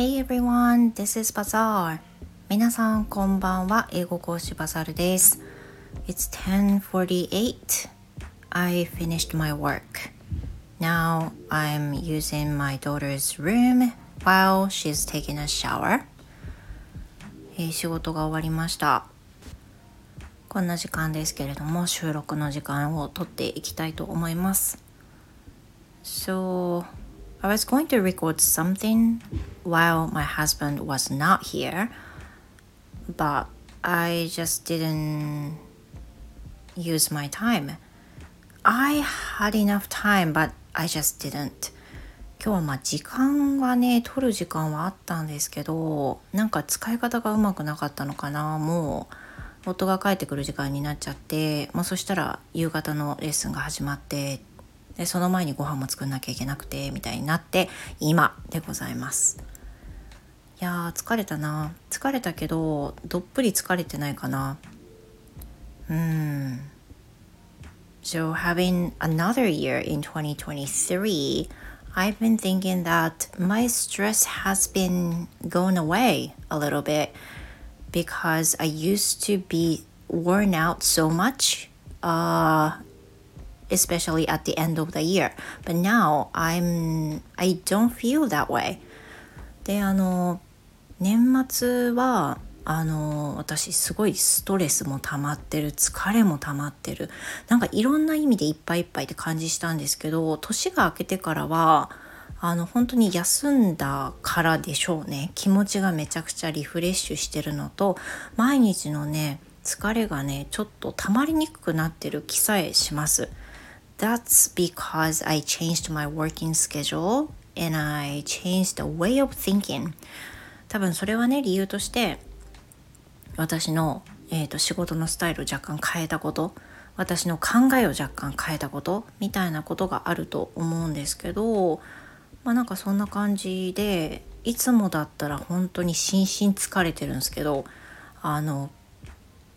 Hey everyone, this is Bazaar. 皆さんこんばんは。英語講師バザールです。It's 10:48. I finished my work. Now I'm using my daughter's room while she's taking a shower. え、仕事が終わりました。こんな時間ですけれども収録の時間をとっていきたいと思います。So I was going to record something while my husband was not here, but I just didn't use my time. I had enough time, but I just didn't. 今日はまあ時間はね取る時間はあったんですけどなんか使い方がうまくなかったのかなもう夫が帰ってくる時間になっちゃってもうそしたら夕方のレッスンが始まってでその前にご飯も作んなきゃいけなくてみたいになって今でございますいやー疲れたな疲れたけどどっぷり疲れてないかなうん So having another year in 2023 I've been thinking that my stress has been going away a little bit because I used to be worn out so much uh, especially at the end of the year. But now I'm I don't feel that way. であの年末はあの私すごいストレスも溜まってる疲れも溜まってるなんかいろんな意味でいっぱいいっぱいって感じしたんですけど年が明けてからはあの本当に休んだからでしょうね気持ちがめちゃくちゃリフレッシュしてるのと毎日のね疲れがねちょっと溜まりにくくなってる気さえします。That's because I changed my working schedule and I changed the way of thinking. 多分それはね理由として私の、えーと、仕事のスタイルを若干変えたこと私の考えを若干変えたことみたいなことがあると思うんですけどまあなんかそんな感じでいつもだったら本当に心身疲れてるんですけどあの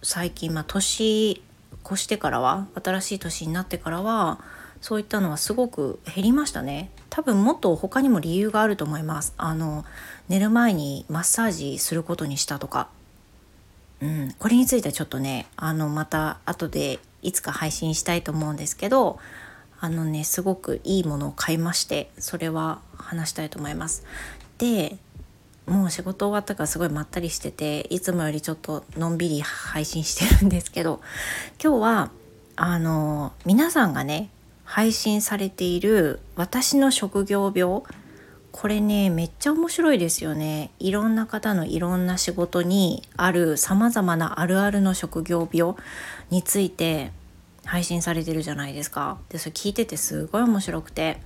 最近まあ年越してからは新しい年になってからはそういったのはすごく減りましたね。多分もっと他にも理由があると思います。あの寝る前にマッサージすることにしたとか。うんこれについてはちょっとねあのまた後でいつか配信したいと思うんですけどあのねすごくいいものを買いましてそれは話したいと思います。でもう仕事終わったからすごいまったりしてていつもよりちょっとのんびり配信してるんですけど 今日はあの皆さんがね配信されている私の職業病これねめっちゃ面白いですよね。いろんな方のいろんな仕事にあるさまざまなあるあるの職業病について配信されてるじゃないですか。でそれ聞いててすごい面白くて。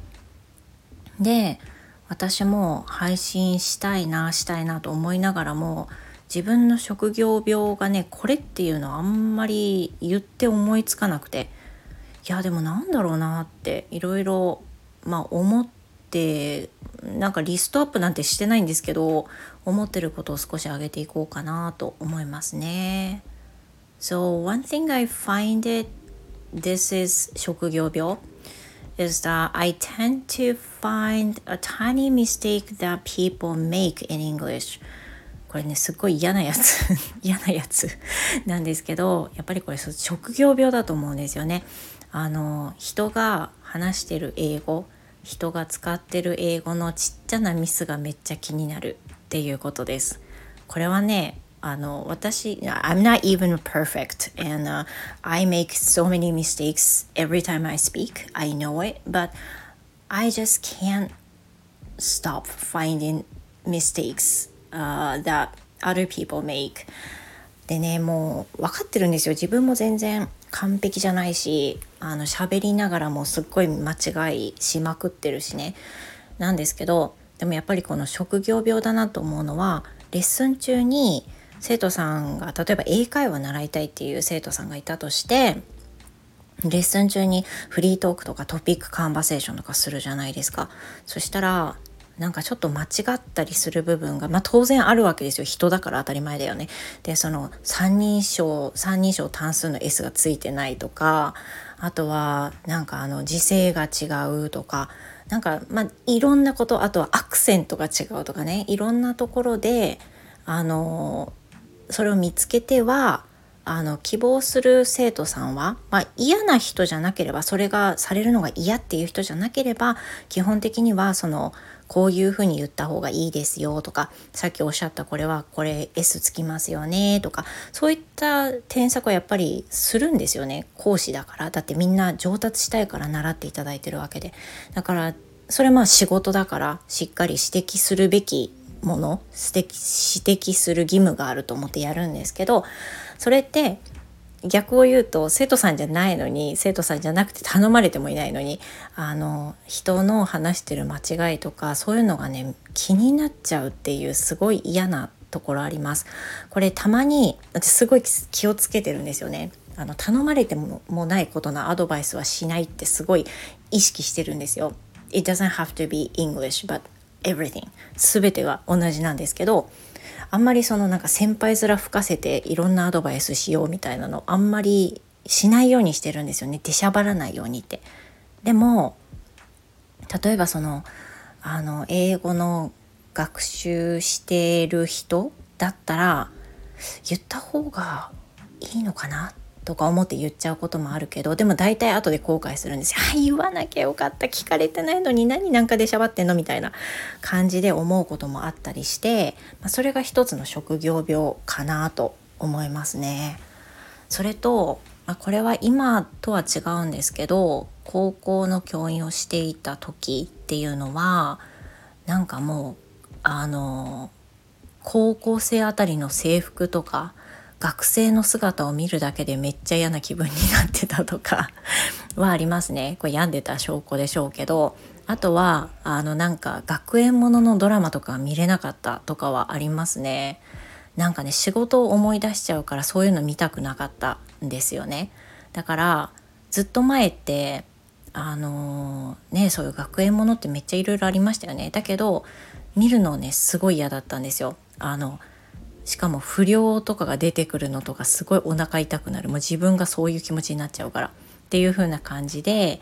で私も配信したいなしたいなと思いながらも自分の職業病がねこれっていうのはあんまり言って思いつかなくていやでもなんだろうなっていろいろま思ってなんかリストアップなんてしてないんですけど思ってることを少し上げていこうかなと思いますね。So one thing I find it this is 職業病 is that I tend to find a tiny mistake that people make in English. これねすっごい嫌なやつ。嫌なやつ。なんですけどやっぱりこれ職業病だと思うんですよね。あの人が話してる英語人が使ってる英語のちっちゃなミスがめっちゃ気になるっていうことです。これはねあの私 I'm not even perfect and、uh, I make so many mistakes every time I speak I know it but I just can't stop finding mistakes、uh, that other people make でねもう分かってるんですよ自分も全然完璧じゃないしあの喋りながらもすっごい間違いしまくってるしねなんですけどでもやっぱりこの職業病だなと思うのはレッスン中に生徒さんが例えば英会話習いたいっていう生徒さんがいたとしてレッスン中にフリートークとかトピックカンバセーションとかするじゃないですか。そしたらなんかちょっと間違ったりする部分が、まあ、当然あるわけですよ。人だから当たり前だよね。でその三人称三人称単数の S がついてないとかあとはなんかあの時勢が違うとかなんかまあいろんなことあとはアクセントが違うとかね。いろんなところであのそれを見つけてはあの希望する生徒さんは、まあ、嫌な人じゃなければそれがされるのが嫌っていう人じゃなければ基本的にはそのこういうふうに言った方がいいですよとかさっきおっしゃったこれはこれ S つきますよねとかそういった添削はやっぱりするんですよね。講師だから。だってみんな上達したいから習っていただいてるわけで。だからそれまあ仕事だからしっかり指摘するべきもの指摘指摘する義務があると思ってやるんですけどそれって逆を言うと生徒さんじゃないのに生徒さんじゃなくて頼まれてもいないのにあの人の話してる間違いとかそういうのがね気になっちゃうっていうすごい嫌なところあります。これたまに私すごい気をつけてるんですよね。あの頼まれてももないことのアドバイスはしないってすごい意識してるんですよ。It doesn't have to be English but everything 全てが同じなんですけどあんまりそのなんか先輩面吹かせていろんなアドバイスしようみたいなのあんまりしないようにしてるんですよね出しゃばらないようにって。でも例えばそのあの英語の学習してる人だったら言った方がいいのかなとか思って言っちゃうこともあるけどでも大体後で後悔するんですよ。あ言わなきゃよかった聞かれてないのに何なんかでしゃばってんのみたいな感じで思うこともあったりして、まあ、それが一つの職業病かなと思いますね。それと、まあ、これは今とは違うんですけど高校の教員をしていた時っていうのはなんかもうあの高校生あたりの制服とか学生の姿を見るだけでめっちゃ嫌な気分になってたとか はありますね。これ病んでた証拠でしょうけどあとはあのなんか学園もののドラマとか見れなかったとかはありますね。なんかね仕事を思い出しちゃうからそういうの見たくなかったんですよね。だからずっと前ってあのー、ねそういう学園ものってめっちゃいろいろありましたよね。だけど見るのねすごい嫌だったんですよ。あのしかも不良とかが出てくるのとかすごいお腹痛くなる。もう自分がそういう気持ちになっちゃうから。っていう風な感じで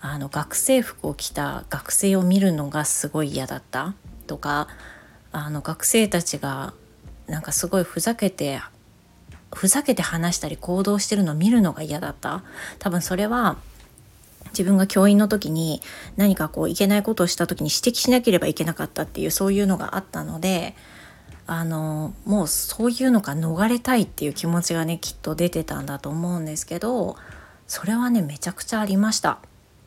あの学生服を着た学生を見るのがすごい嫌だった。とかあの学生たちがなんかすごいふざけてふざけて話したり行動してるのを見るのが嫌だった。多分それは自分が教員の時に何かこういけないことをした時に指摘しなければいけなかったっていうそういうのがあったのであのもうそういうのから逃れたいっていう気持ちがねきっと出てたんだと思うんですけどそれはねめちゃくちゃありました。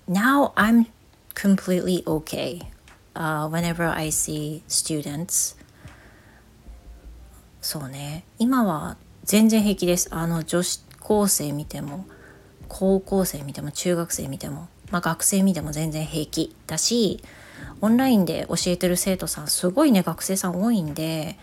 Now I'm completely okay、uh, whenever I see students. そうね。今は全然平気です。あの女子高生見ても高校生見ても中学生見ても、まあ、学生見ても全然平気だしオンラインで教えてる生徒さんすごいね学生さん多いんで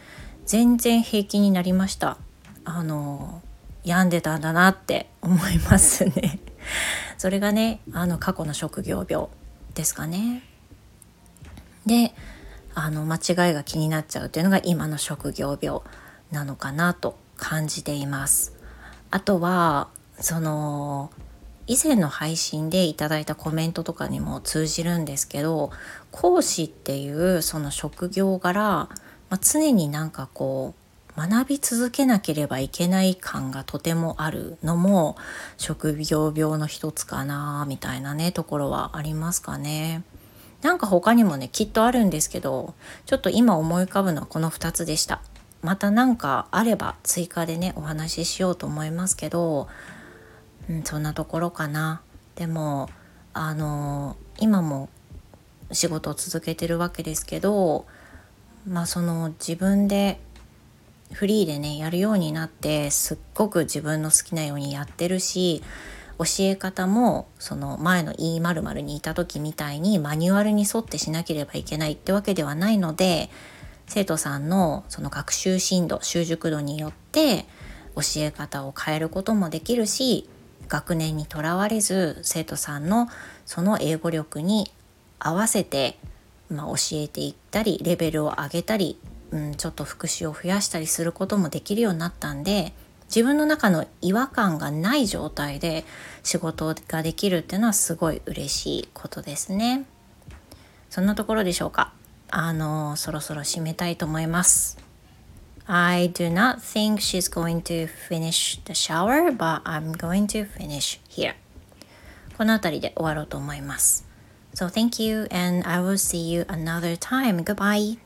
全然平気になりました。あの病んでたんだなって思いますね。それがねあの過去の職業病ですかね。であの間違いが気になっちゃうっていうのが今の職業病なのかなと感じています。あとはその以前の配信でいただいたコメントとかにも通じるんですけど講師っていうその職業柄、まあ、常になんかこう学び続けなければいけない感がとてもあるのも職業病の一つかなみたいなねところはありますかね。なんか他にもねきっとあるんですけどちょっと今思い浮かぶのはこの2つでした。また何かあれば追加でねお話ししようと思いますけどうん、そんなところかな。でもあの今も仕事を続けてるわけですけどまあその自分でフリーでねやるようになってすっごく自分の好きなようにやってるし教え方もその前の e 〇〇にいた時みたいにマニュアルに沿ってしなければいけないってわけではないので生徒さんのその学習進度習熟度によって教え方を変えることもできるし学年にとらわれず生徒さんのその英語力に合わせて、まあ、教えていったりレベルを上げたり、うん、ちょっと復習を増やしたりすることもできるようになったんで自分の中の違和感がない状態で仕事ができるっていうのはすごい嬉しいことですね。そんなところでしょうか？あの、そろそろ締めたいと思います。I do not think she's going to finish the shower, but I'm going to finish here. この辺りで終わろうと思います。So thank you and I will see you another time. Goodbye.